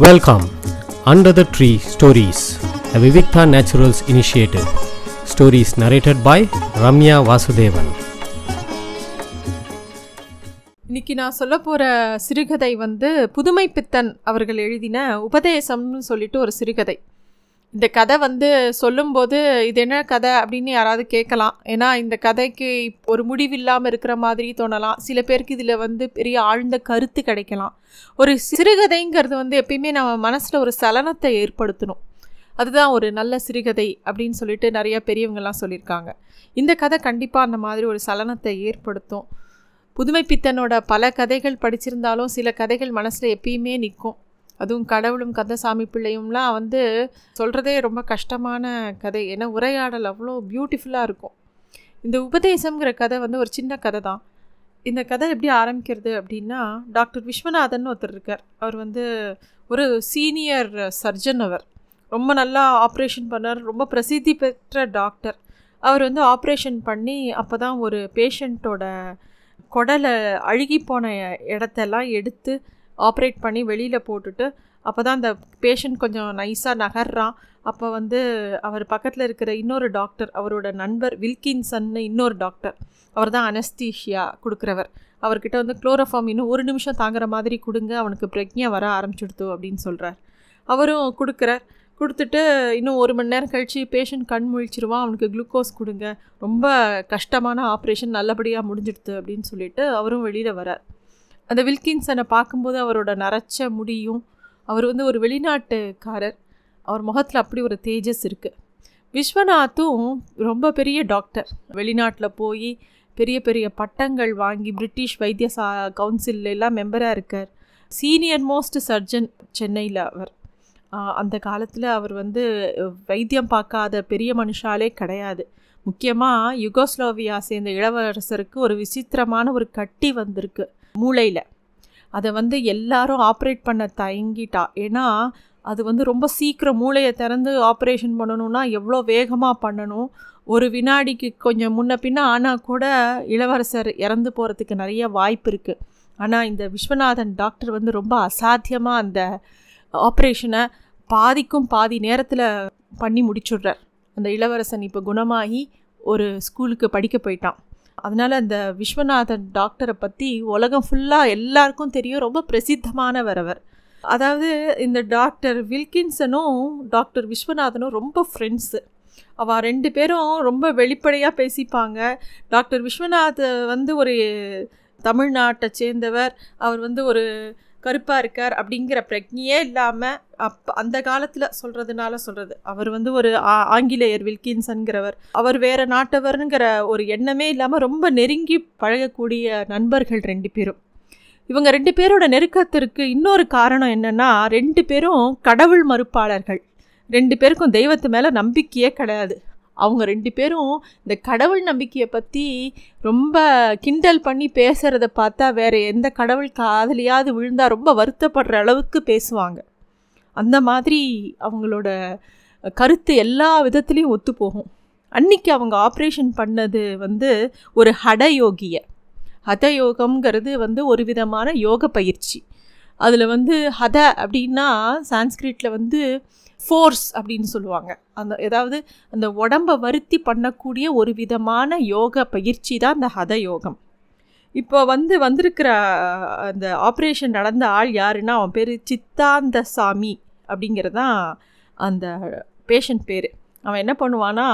Welcome under the tree stories the Vivikta Naturals initiative stories narrated by Ramya Vasudevan இன்னைக்கு நான் சொல்ல போகிற சிறுகதை வந்து புதுமை பித்தன் அவர்கள் எழுதின உபதேசம்னு சொல்லிட்டு ஒரு சிறுகதை இந்த கதை வந்து சொல்லும்போது இது என்ன கதை? அப்படின்னு யாராவது கேட்கலாம். ஏன்னா இந்த கதைக்கு ஒரு முடிவில்லாமல் இருக்கிற மாதிரி தோணலாம். சில பேருக்கு இதில் வந்து பெரிய ஆழ்ந்த கருத்து கிடைக்கலாம். ஒரு சிறுகதைங்கிறது வந்து எப்பயுமே நம்ம மனசில் ஒரு சலனத்தை ஏற்படுத்தணும். அதுதான் ஒரு நல்ல சிறுகதை அப்படின்னு சொல்லிட்டு நிறைய பெரியவங்கள்லாம் சொல்லியிருக்காங்க. இந்த கதை கண்டிப்பாக அந்த மாதிரி ஒரு சலனத்தை ஏற்படுத்தும். புதுமை பித்தனோட பல கதைகள் படிச்சிருந்தாலும் சில கதைகள் மனசில் எப்பயுமே நிற்கும். அதுவும் கடவுளும் கந்தசாமி பிள்ளையும்லாம் வந்து சொல்கிறதே ரொம்ப கஷ்டமான கதை. ஏன்னா உரையாடல் அவ்வளோ பியூட்டிஃபுல்லாக இருக்கும். இந்த உபதேசங்கிற கதை வந்து ஒரு சின்ன கதை தான். இந்த கதை எப்படி ஆரம்பிக்கிறது அப்படின்னா டாக்டர் விஸ்வநாதன் ஒருத்தர் இருக்கார். அவர் வந்து ஒரு சீனியர் சர்ஜன் அவர். ரொம்ப நல்லா ஆப்ரேஷன் பண்ணார். ரொம்ப பிரசித்தி பெற்ற டாக்டர். அவர் வந்து ஆப்ரேஷன் பண்ணி அப்போ தான் ஒரு பேஷண்ட்டோட குடலை அழுகி போன இடத்தெல்லாம் எடுத்து ஆப்ரேட் பண்ணி வெளியில் போட்டுட்டு அப்போ தான் அந்த பேஷண்ட் கொஞ்சம் நைஸாக நகர்றான். அப்போ வந்து அவர் பக்கத்தில் இருக்கிற இன்னொரு டாக்டர் அவரோட நண்பர் வில்கின்சன்னு இன்னொரு டாக்டர் அவர் தான் அனஸ்தீஷியா கொடுக்குறவர். அவர்கிட்ட வந்து குளோரோஃபார்ம் இன்னும் ஒரு நிமிஷம் தாங்குற மாதிரி கொடுங்க அவனுக்கு பிரஜ்ஞை வர ஆரம்பிச்சுடுத்து அப்படின்னு சொல்கிறார் அவரும் கொடுக்குறார். கொடுத்துட்டு இன்னும் ஒரு மணி நேரம் கழித்து பேஷண்ட் கண் முழிச்சிருவான் அவனுக்கு குளுக்கோஸ் கொடுங்க. ரொம்ப கஷ்டமான ஆப்ரேஷன் நல்லபடியாக முடிஞ்சிடுது அப்படின்னு சொல்லிட்டு அவரும் வெளியில் வரார் அந்த வில்கின்சனை பார்க்கும்போது அவரோட நரைச்ச முடியும். அவர் வந்து ஒரு வெளிநாட்டுக்காரர். அவர் முகத்தில் அப்படி ஒரு தேஜஸ் இருக்குது விஸ்வநாத்தும் ரொம்ப பெரிய டாக்டர். வெளிநாட்டில் போய் பெரிய பெரிய பட்டங்கள் வாங்கி பிரிட்டிஷ் வைத்திய சா கவுன்சிலெலாம் மெம்பராக இருக்கார். சீனியர் மோஸ்ட் சர்ஜன் சென்னையில் அவர். அந்த காலத்தில் அவர் வந்து வைத்தியம் பார்க்காத பெரிய மனுஷாலே கிடையாது. முக்கியமாக யுகோஸ்லோவியா சேர்ந்த இளவரசருக்கு ஒரு விசித்திரமான ஒரு கட்டி வந்திருக்கு. மூளையில். அதை வந்து எல்லாரும் ஆப்ரேட் பண்ண தயங்கிட்டா. ஏன்னா அது வந்து ரொம்ப சீக்கிரம் மூளையை திறந்து ஆப்ரேஷன் பண்ணணுன்னா எவ்வளோ வேகமாக பண்ணணும். ஒரு வினாடிக்கு கொஞ்சம் முன்ன பின்ன ஆனால் கூட இளவரசர் இறந்து போகிறதுக்கு நிறைய வாய்ப்பு இருக்குது ஆனால் இந்த விஸ்வநாதன் டாக்டர் வந்து ரொம்ப அசாத்தியமாக அந்த ஆப்ரேஷனை பாதிக்கும் பாதி நேரத்தில் பண்ணி முடிச்சுடுறார். அந்த இளவரசன் இப்போ குணமாகி ஒரு ஸ்கூலுக்கு படிக்க போயிட்டான். அதனால் அந்த விஸ்வநாதன் டாக்டரை பற்றி உலகம் ஃபுல்லாக எல்லாருக்கும் தெரியும். ரொம்ப பிரசித்தமானவர் அவர். அதாவது இந்த டாக்டர் வில்கின்சனும் டாக்டர் விஸ்வநாதனும் ரொம்ப ஃப்ரெண்ட்ஸு அவள் ரெண்டு பேரும் ரொம்ப வெளிப்படையாக பேசிப்பாங்க. டாக்டர் விஸ்வநாத் வந்து ஒரு தமிழ்நாட்டை சேர்ந்தவர். அவர் வந்து ஒரு கருப்பாக இருக்கார் அப்படிங்கிற பிரக்னியே இல்லாமல் அப் அந்த காலத்தில் சொல்கிறதுனால சொல்கிறது அவர் வந்து ஒரு ஆங்கிலேயர் வில்கின்சன்கிறவர். அவர் வேறு நாட்டவருங்கிற ஒரு எண்ணமே இல்லாமல் ரொம்ப நெருங்கி பழகக்கூடிய நண்பர்கள் ரெண்டு பேரும். இவங்க ரெண்டு பேரோட நெருக்கத்திற்கு இன்னொரு காரணம் என்னென்னா ரெண்டு பேரும் கடவுள் மறுப்பாளர்கள். ரெண்டு பேருக்கும் தெய்வத்து மேலே நம்பிக்கையே கிடையாது. அவங்க ரெண்டு பேரும் இந்த கடவுள் நம்பிக்கையை பற்றி ரொம்ப கிண்டல் பண்ணி பேசுகிறத பார்த்தா வேறு எந்த கடவுள் காதலியாவது விழுந்தால் ரொம்ப வருத்தப்படுற அளவுக்கு பேசுவாங்க. அந்த மாதிரி அவங்களோட கருத்து எல்லா விதத்துலேயும் ஒத்து போகும். அன்றைக்கி அவங்க ஆப்ரேஷன் பண்ணது வந்து ஒரு ஹடயோகிய. ஹதயோகம்ங்கிறது வந்து ஒரு விதமான யோக பயிற்சி. அதில் வந்து ஹத அப்படின்னா சான்ஸ்கிரிட்டில் வந்து ஃபோர்ஸ் அப்படின்னு சொல்லுவாங்க. அந்த ஏதாவது அந்த உடம்பை வருத்தி பண்ணக்கூடிய ஒரு விதமான யோக பயிற்சி தான் அந்த ஹத யோகம். இப்போ வந்து வந்திருக்கிற அந்த ஆப்ரேஷன் நடந்த ஆள் யாருன்னா அவன் பேர் சித்தாந்த சாமி அப்படிங்கிறது தான் அந்த பேஷண்ட் பேர். அவன் என்ன பண்ணுவான்னா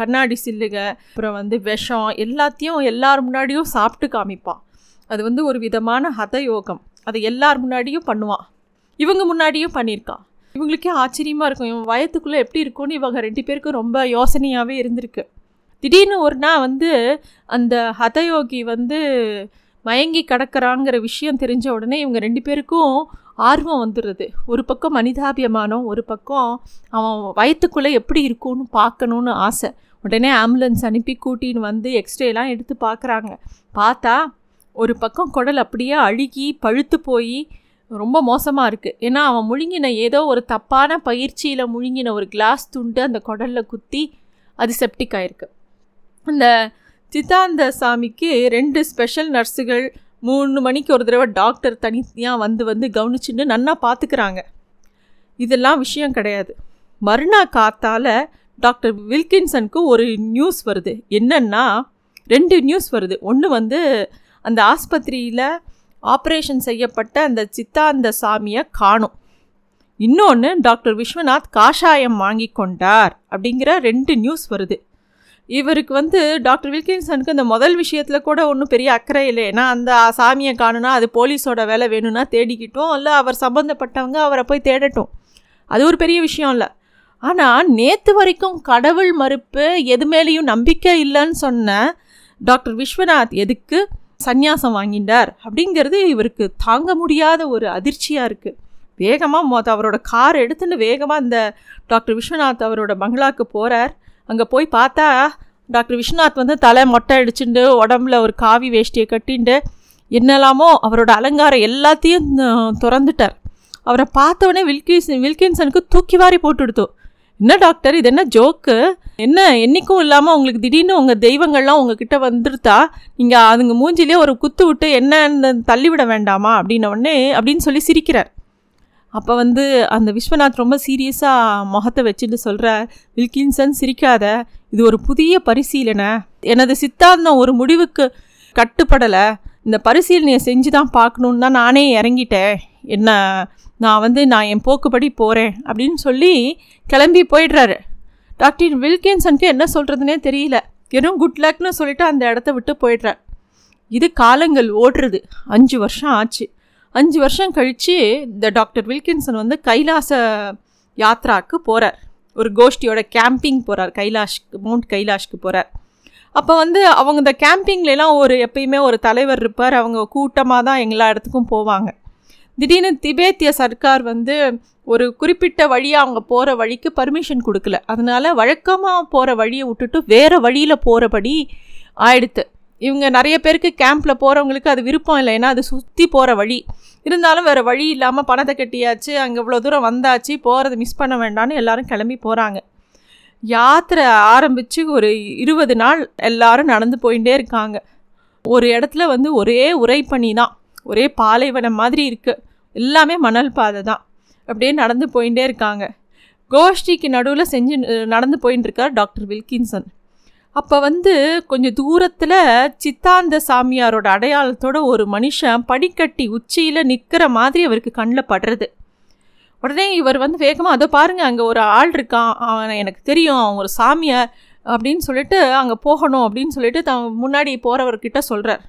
கண்ணாடி சில்லுக அப்புறம் வந்து விஷம் எல்லாத்தையும் எல்லார் முன்னாடியும் சாப்பிட்டு காமிப்பான். அது வந்து ஒரு விதமான ஹத யோகம். அதை எல்லார் முன்னாடியும் பண்ணுவான். இவங்க முன்னாடியும் பண்ணியிருக்கான். இவங்களுக்கே ஆச்சரியமாக இருக்கும். இவன் வயத்துக்குள்ளே எப்படி இருக்கும்னு இவங்க ரெண்டு பேருக்கும் ரொம்ப யோசனையாகவே இருந்திருக்கு. திடீர்னு ஒரு நாள் வந்து அந்த ஹதயோகி வந்து மயங்கி கிடக்கிறாங்கிற விஷயம் தெரிஞ்ச உடனே இவங்க ரெண்டு பேருக்கும் ஆர்வம் வந்துடுது. ஒரு பக்கம் மனிதாபியமானம் ஒரு பக்கம் அவன் வயத்துக்குள்ளே எப்படி இருக்கும்னு பார்க்கணுன்னு ஆசை. உடனே ஆம்புலன்ஸ் அனுப்பி கூட்டின்னு வந்து எக்ஸ்ரேலாம் எடுத்து பார்க்குறாங்க. பார்த்தா ஒரு பக்கம் குடல் அப்படியே அழுகி பழுத்து போய் ரொம்ப மோசமாக இருக்குது ஏன்னா அவன் முழுங்கின ஏதோ ஒரு தப்பான பயிற்சியில் முழுங்கின ஒரு கிளாஸ் துண்டு அந்த குடலில் குத்தி அது செப்டிக் ஆயிருக்கு. அந்த சித்தாந்த சாமிக்கு ரெண்டு ஸ்பெஷல் நர்ஸுகள் மூணு மணிக்கு ஒரு தடவை டாக்டர் தனியாக வந்து வந்து கவனிச்சுட்டு நன்னா பார்த்துக்கிறாங்க இதெல்லாம் விஷயம் கிடையாது. மறுநாள் காத்தால் டாக்டர் வில்கின்சனுக்கு ஒரு நியூஸ் வருது. என்னென்னா ரெண்டு நியூஸ் வருது. ஒன்று வந்து அந்த ஆஸ்பத்திரியில் ஆப்ரேஷன் செய்யப்பட்ட அந்த சித்தாந்த சாமியை காணும். இன்னொன்று டாக்டர் விஸ்வநாத் காஷாயம் வாங்கி கொண்டார் அப்படிங்கிற ரெண்டு நியூஸ் வருது. இவருக்கு வந்து டாக்டர் வில்கின்சனுக்கு இந்த முதல் விஷயத்தில் கூட ஒன்றும் பெரிய அக்கறை இல்லை. ஏன்னா அந்த சாமியை காணுனா அது போலீஸோட வேலை வேணும்னா தேடிக்கிட்டோம். இல்லை அவர் சம்மந்தப்பட்டவங்க அவரை போய் தேடட்டும். அது ஒரு பெரிய விஷயம் இல்லை. ஆனால் நேற்று வரைக்கும் கடவுள் மறுப்பு எது மேலேயும் நம்பிக்கை இல்லைன்னு சொன்ன டாக்டர் விஸ்வநாத் எதுக்கு? சந்நியாசம் வாங்கிட்டார் அப்படிங்கிறது இவருக்கு தாங்க முடியாத ஒரு அதிர்ச்சியாக இருக்குது வேகமாக மொத்த அவரோட கார் எடுத்துன்னு வேகமாக இந்த டாக்டர் விஸ்வநாத் அவரோட பங்களாவுக்கு போகிறார் அங்கே போய் பார்த்தா டாக்டர் விஸ்வநாத் வந்து தலை மொட்டை அடிச்சுட்டு உடம்புல ஒரு காவி வேஷ்டியை கட்டிண்டு என்னெல்லாமோ அவரோட அலங்காரம் எல்லாத்தையும் திறந்துட்டார். அவரை பார்த்தவொடனே வில்கின்ஸ் வில்கின்சனுக்கு தூக்கி வாரி போட்டுடுத்தோம் என்ன டாக்டர் இது என்ன ஜோக்கு என்ன என்றைக்கும் இல்லாமல் உங்களுக்கு திடீர்னு உங்கள் தெய்வங்கள்லாம் உங்ககிட்ட வந்துருத்தா? நீங்கள் அதுங்க மூஞ்சிலே ஒரு குத்து விட்டு என்னன்னு தள்ளிவிட வேண்டாமா? அப்படின்ன உடனே அப்படின்னு சொல்லி சிரிக்கிறார். அப்போ வந்து அந்த விஸ்வநாத் ரொம்ப சீரியஸாக முகத்தை வச்சுட்டு சொல்கிற வில்கின்சன் சிரிக்காத. இது ஒரு புதிய பரிசீலனை. எனது சித்தாந்தம் ஒரு முடிவுக்கு கட்டுப்படலை. இந்த பரிசீலனையை செஞ்சு தான் பார்க்கணுன்னு தான் நானே இறங்கிட்டேன். என்ன நான் வந்து நான் என் போக்குப்படி போகிறேன் அப்படின்னு சொல்லி கிளம்பி போயிடுறாரு. டாக்டர் வில்கின்சனுக்கு என்ன சொல்கிறதுனே தெரியல. வெறும் குட் லக்னு சொல்லிட்டு அந்த இடத்த விட்டு போயிடுறார். இது காலங்கள் ஓடுறது. அஞ்சு வருஷம் ஆச்சு. அஞ்சு வருஷம் கழித்து இந்த டாக்டர் வில்கின்சன் வந்து கைலாச யாத்ராக்கு போகிறார் ஒரு கோஷ்டியோட கேம்பிங் போகிறார் கைலாஷ்க்கு மவுண்ட் கைலாஷ்க்கு போகிறார் அப்போ வந்து அவங்க இந்த கேம்பிங்லலாம் ஒரு எப்பயுமே ஒரு தலைவர் இருப்பார். அவங்க கூட்டமாக தான் எல்லா இடத்துக்கும் போவாங்க. திடீர்னு திபேத்திய சர்க்கார் வந்து ஒரு குறிப்பிட்ட வழியாக அவங்க போகிற வழிக்கு பர்மிஷன் கொடுக்கல. அதனால் வழக்கமாக போகிற வழியை விட்டுட்டு வேறு வழியில் போகிறபடி ஆயிடுத்து. இவங்க நிறைய பேருக்கு கேம்பில் போகிறவங்களுக்கு அது விருப்பம் இல்லை. ஏன்னா அது சுற்றி போகிற வழி. இருந்தாலும் வேறு வழி இல்லாமல் பணத்தை கட்டியாச்சு அங்கே இவ்வளோ தூரம் வந்தாச்சு போகிறத மிஸ் பண்ண வேண்டாம்னு எல்லோரும் கிளம்பி போகிறாங்க யாத்திரை ஆரம்பித்து ஒரு இருபது நாள் எல்லாரும் நடந்து போயிட்டே இருக்காங்க. ஒரு இடத்துல வந்து ஒரே உரைப்பணி தான். ஒரே பாலைவனம் மாதிரி இருக்குது எல்லாமே மணல் பாதை தான். அப்படியே நடந்து போயிட்டே இருக்காங்க. கோஷ்டிக்கு நடுவில் செஞ்சு நடந்து போயின்னு இருக்கார் டாக்டர் வில்கின்சன். அப்போ வந்து கொஞ்சம் தூரத்தில் சித்தாந்த சாமியாரோட அடையாளத்தோட ஒரு மனுஷன் படிக்கட்டி உச்சியில் நிற்கிற மாதிரி அவருக்கு கண்ணில் படுறது. உடனே இவர் வந்து வேகமாக அதை பாருங்கள் அங்கே ஒரு ஆள் இருக்கான். அவன் எனக்கு தெரியும். அவன் ஒரு சாமியார். அப்படின்னு சொல்லிட்டு அங்கே போகணும். அப்படின்னு சொல்லிட்டு த முன்னாடி போகிறவர்கிட்ட சொல்கிறார்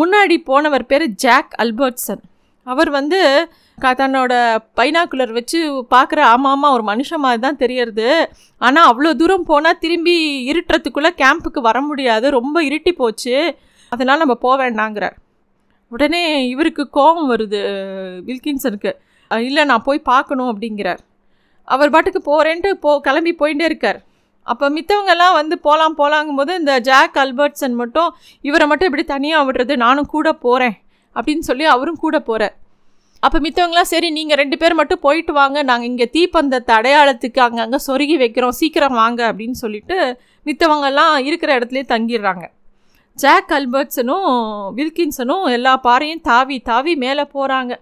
முன்னாடி போனவர் பேர் ஜாக் அல்பர்ட்சன். அவர் வந்து தன்னோட பைனாக்குலர் வச்சு பார்க்குற ஆமாம் ஆமாம் ஒரு மனுஷன் மாதிரி தான் தெரியறது. ஆனால் அவ்வளோ தூரம் போனால் திரும்பி இருட்டுறதுக்குள்ளே கேம்புக்கு வர முடியாது. ரொம்ப இருட்டி போச்சு. அதனால் நம்ம போக வேண்டாங்கிறார். உடனே இவருக்கு கோபம் வருது வில்கின்சனுக்கு. இல்லை நான் போய் பார்க்கணும் அப்படிங்கிறார். அவர் பாட்டுக்கு போகிறேன்ட்டு போ கிளம்பி போயிட்டே இருக்கார். அப்போ மித்தவங்கெல்லாம் வந்து போகலாம் போகலாங்கும்போது இந்த ஜாக் அல்பர்ட்சன் மட்டும் இவரை மட்டும் இப்படி தனியாக விடுறது நானும் கூட போகிறேன் அப்படின்னு சொல்லி அவரும் கூட போகிறார் அப்போ மித்தவங்களாம் சரி நீங்கள் ரெண்டு பேர் மட்டும் போயிட்டு வாங்க நாங்கள் இங்கே தீப்பந்தத்தை அடையாளத்துக்கு அங்கங்கே சொருகி வைக்கிறோம் சீக்கிரம் வாங்க அப்படின்னு சொல்லிட்டு மித்தவங்கெல்லாம் இருக்கிற இடத்துலையே தங்கிடுறாங்க. ஜாக் அல்பர்ட்ஸனும் வில்கின்சனும் எல்லா பாறையும் தாவி தாவி மேலே போகிறாங்க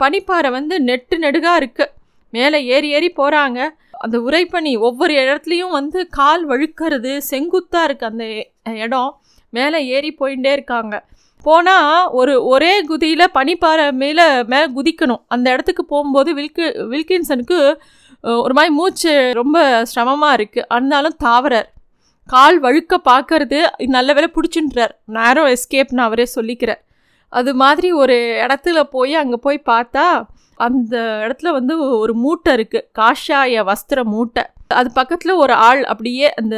பனிப்பாறை வந்து நெட்டு நெடுகாக இருக்குது மேலே ஏறி ஏறி போகிறாங்க அந்த உரைப்பனி ஒவ்வொரு இடத்துலையும் வந்து கால் வழுக்கிறது செங்குத்தாக இருக்குது அந்த இடம் மேலே ஏறி போயிட்டே இருக்காங்க. போனால் ஒரு ஒரே குதியில் பனிப்பாறை மேலே மேலே குதிக்கணும். அந்த இடத்துக்கு போகும்போது வில்கு வில்கின்சனுக்கு ஒரு மாதிரி மூச்சு ரொம்ப சிரமமாக இருக்குது அதனாலும் தாவரர் கால் வழுக்க பார்க்கறது நல்ல வேலை பிடிச்சின்றார். நேரம் எஸ்கேப்னு அவரே சொல்லிக்கிறார். அது மாதிரி ஒரு இடத்துல போய் அங்கே போய் பார்த்தா அந்த இடத்துல வந்து ஒரு மூட்டை இருக்குது காஷாய வஸ்திர மூட்டை. அது பக்கத்தில் ஒரு ஆள் அப்படியே அந்த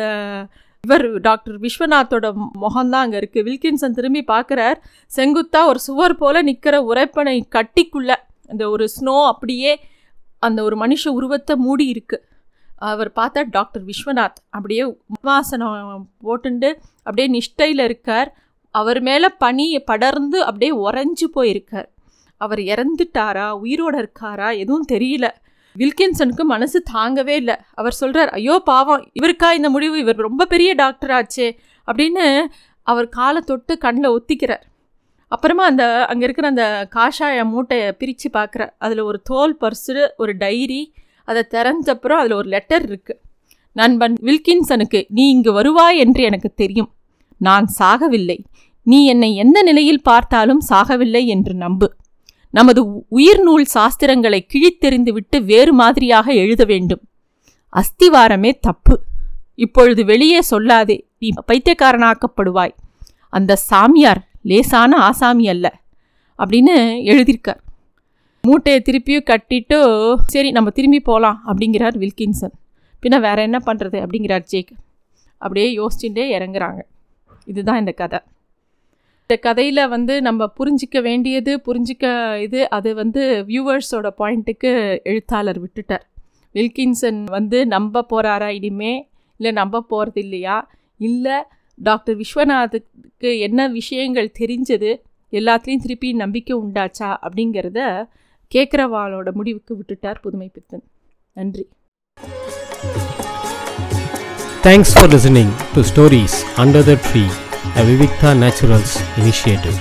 இவர் டாக்டர் விஸ்வநாத்தோட முகம்தான் அங்கே இருக்குது வில்கின்சன் திரும்பி பார்க்குறார். செங்குத்தாக ஒரு சுவர் போல் நிற்கிற உரைப்பனை கட்டிக்குள்ளே அந்த ஒரு ஸ்னோ அப்படியே அந்த ஒரு மனுஷ உருவத்தை மூடி இருக்குது அவர் பார்த்தா டாக்டர் விஸ்வநாத். அப்படியே உபாசனம் போட்டுண்டு அப்படியே நிஷ்டையில் இருக்கார். அவர் மேலே பனி படர்ந்து அப்படியே உறைஞ்சு போயிருக்கார். அவர் இறந்துட்டாரா? உயிரோடு இருக்காரா? எதுவும் தெரியல. வில்கின்சனுக்கு மனசு தாங்கவே இல்லை. அவர் சொல்கிறார் ஐயோ பாவம் இவருக்கா இந்த முடிவு? இவர் ரொம்ப பெரிய டாக்டர் ஆச்சே அப்படின்னு அவர் காலை தொட்டு கண்ணில் ஒத்திக்கிறார். அப்புறமா அந்த அங்கே இருக்கிற அந்த காஷாய மூட்டையை பிரித்து பார்க்குற அதில் ஒரு தோல் பர்ஸு ஒரு டைரி அதை திறந்தப்புறம் அதில் ஒரு லெட்டர் இருக்குது நண்பன் வில்கின்சனுக்கு நீ இங்கு வருவாய் என்று எனக்கு தெரியும். நான் சாகவில்லை. நீ என்னை எந்த நிலையில் பார்த்தாலும் சாகவில்லை என்று நம்பு. நமது உயிர்நூல் சாஸ்திரங்களை கிழித்தெறிந்துவிட்டு வேறு மாதிரியாக எழுத வேண்டும். அஸ்திவாரமே தப்பு. இப்பொழுது வெளியே சொல்லாதே நீ பைத்தியக்காரனாக்கப்படுவாய். அந்த சாமியார் லேசான ஆசாமி அல்ல அப்படின்னு எழுதியிருக்கார். மூட்டையை திருப்பியும் கட்டிட்டு சரி நம்ம திரும்பி போகலாம் அப்படிங்கிறார் வில்கின்சன். பின்ன வேற என்ன பண்ணுறது அப்படிங்கிறார் ஜேக். அப்படியே யோசிச்சுட்டே இறங்குறாங்க. இதுதான் இந்த கதை. இந்த கதையில் வந்து நம்ம புரிஞ்சிக்க வேண்டியது புரிஞ்சிக்க இது அது வந்து வியூவர்ஸோட பாயிண்ட்டுக்கு எழுத்தாளர் விட்டுட்டார். வில்கின்சன் வந்து நம்ப போகிறாரா இனிமே? இல்லை நம்ப போகிறது இல்லையா இல்லை டாக்டர் விஸ்வநாதுக்கு என்ன விஷயங்கள் தெரிஞ்சது? எல்லாத்துலேயும் திருப்பி நம்பிக்கை உண்டாச்சா? அப்படிங்கிறத கேட்குறவாளோட முடிவுக்கு விட்டுட்டார் புதுமை பித்தன். நன்றி. Thanks for listening to stories under the tree a Vivikta Naturals initiative.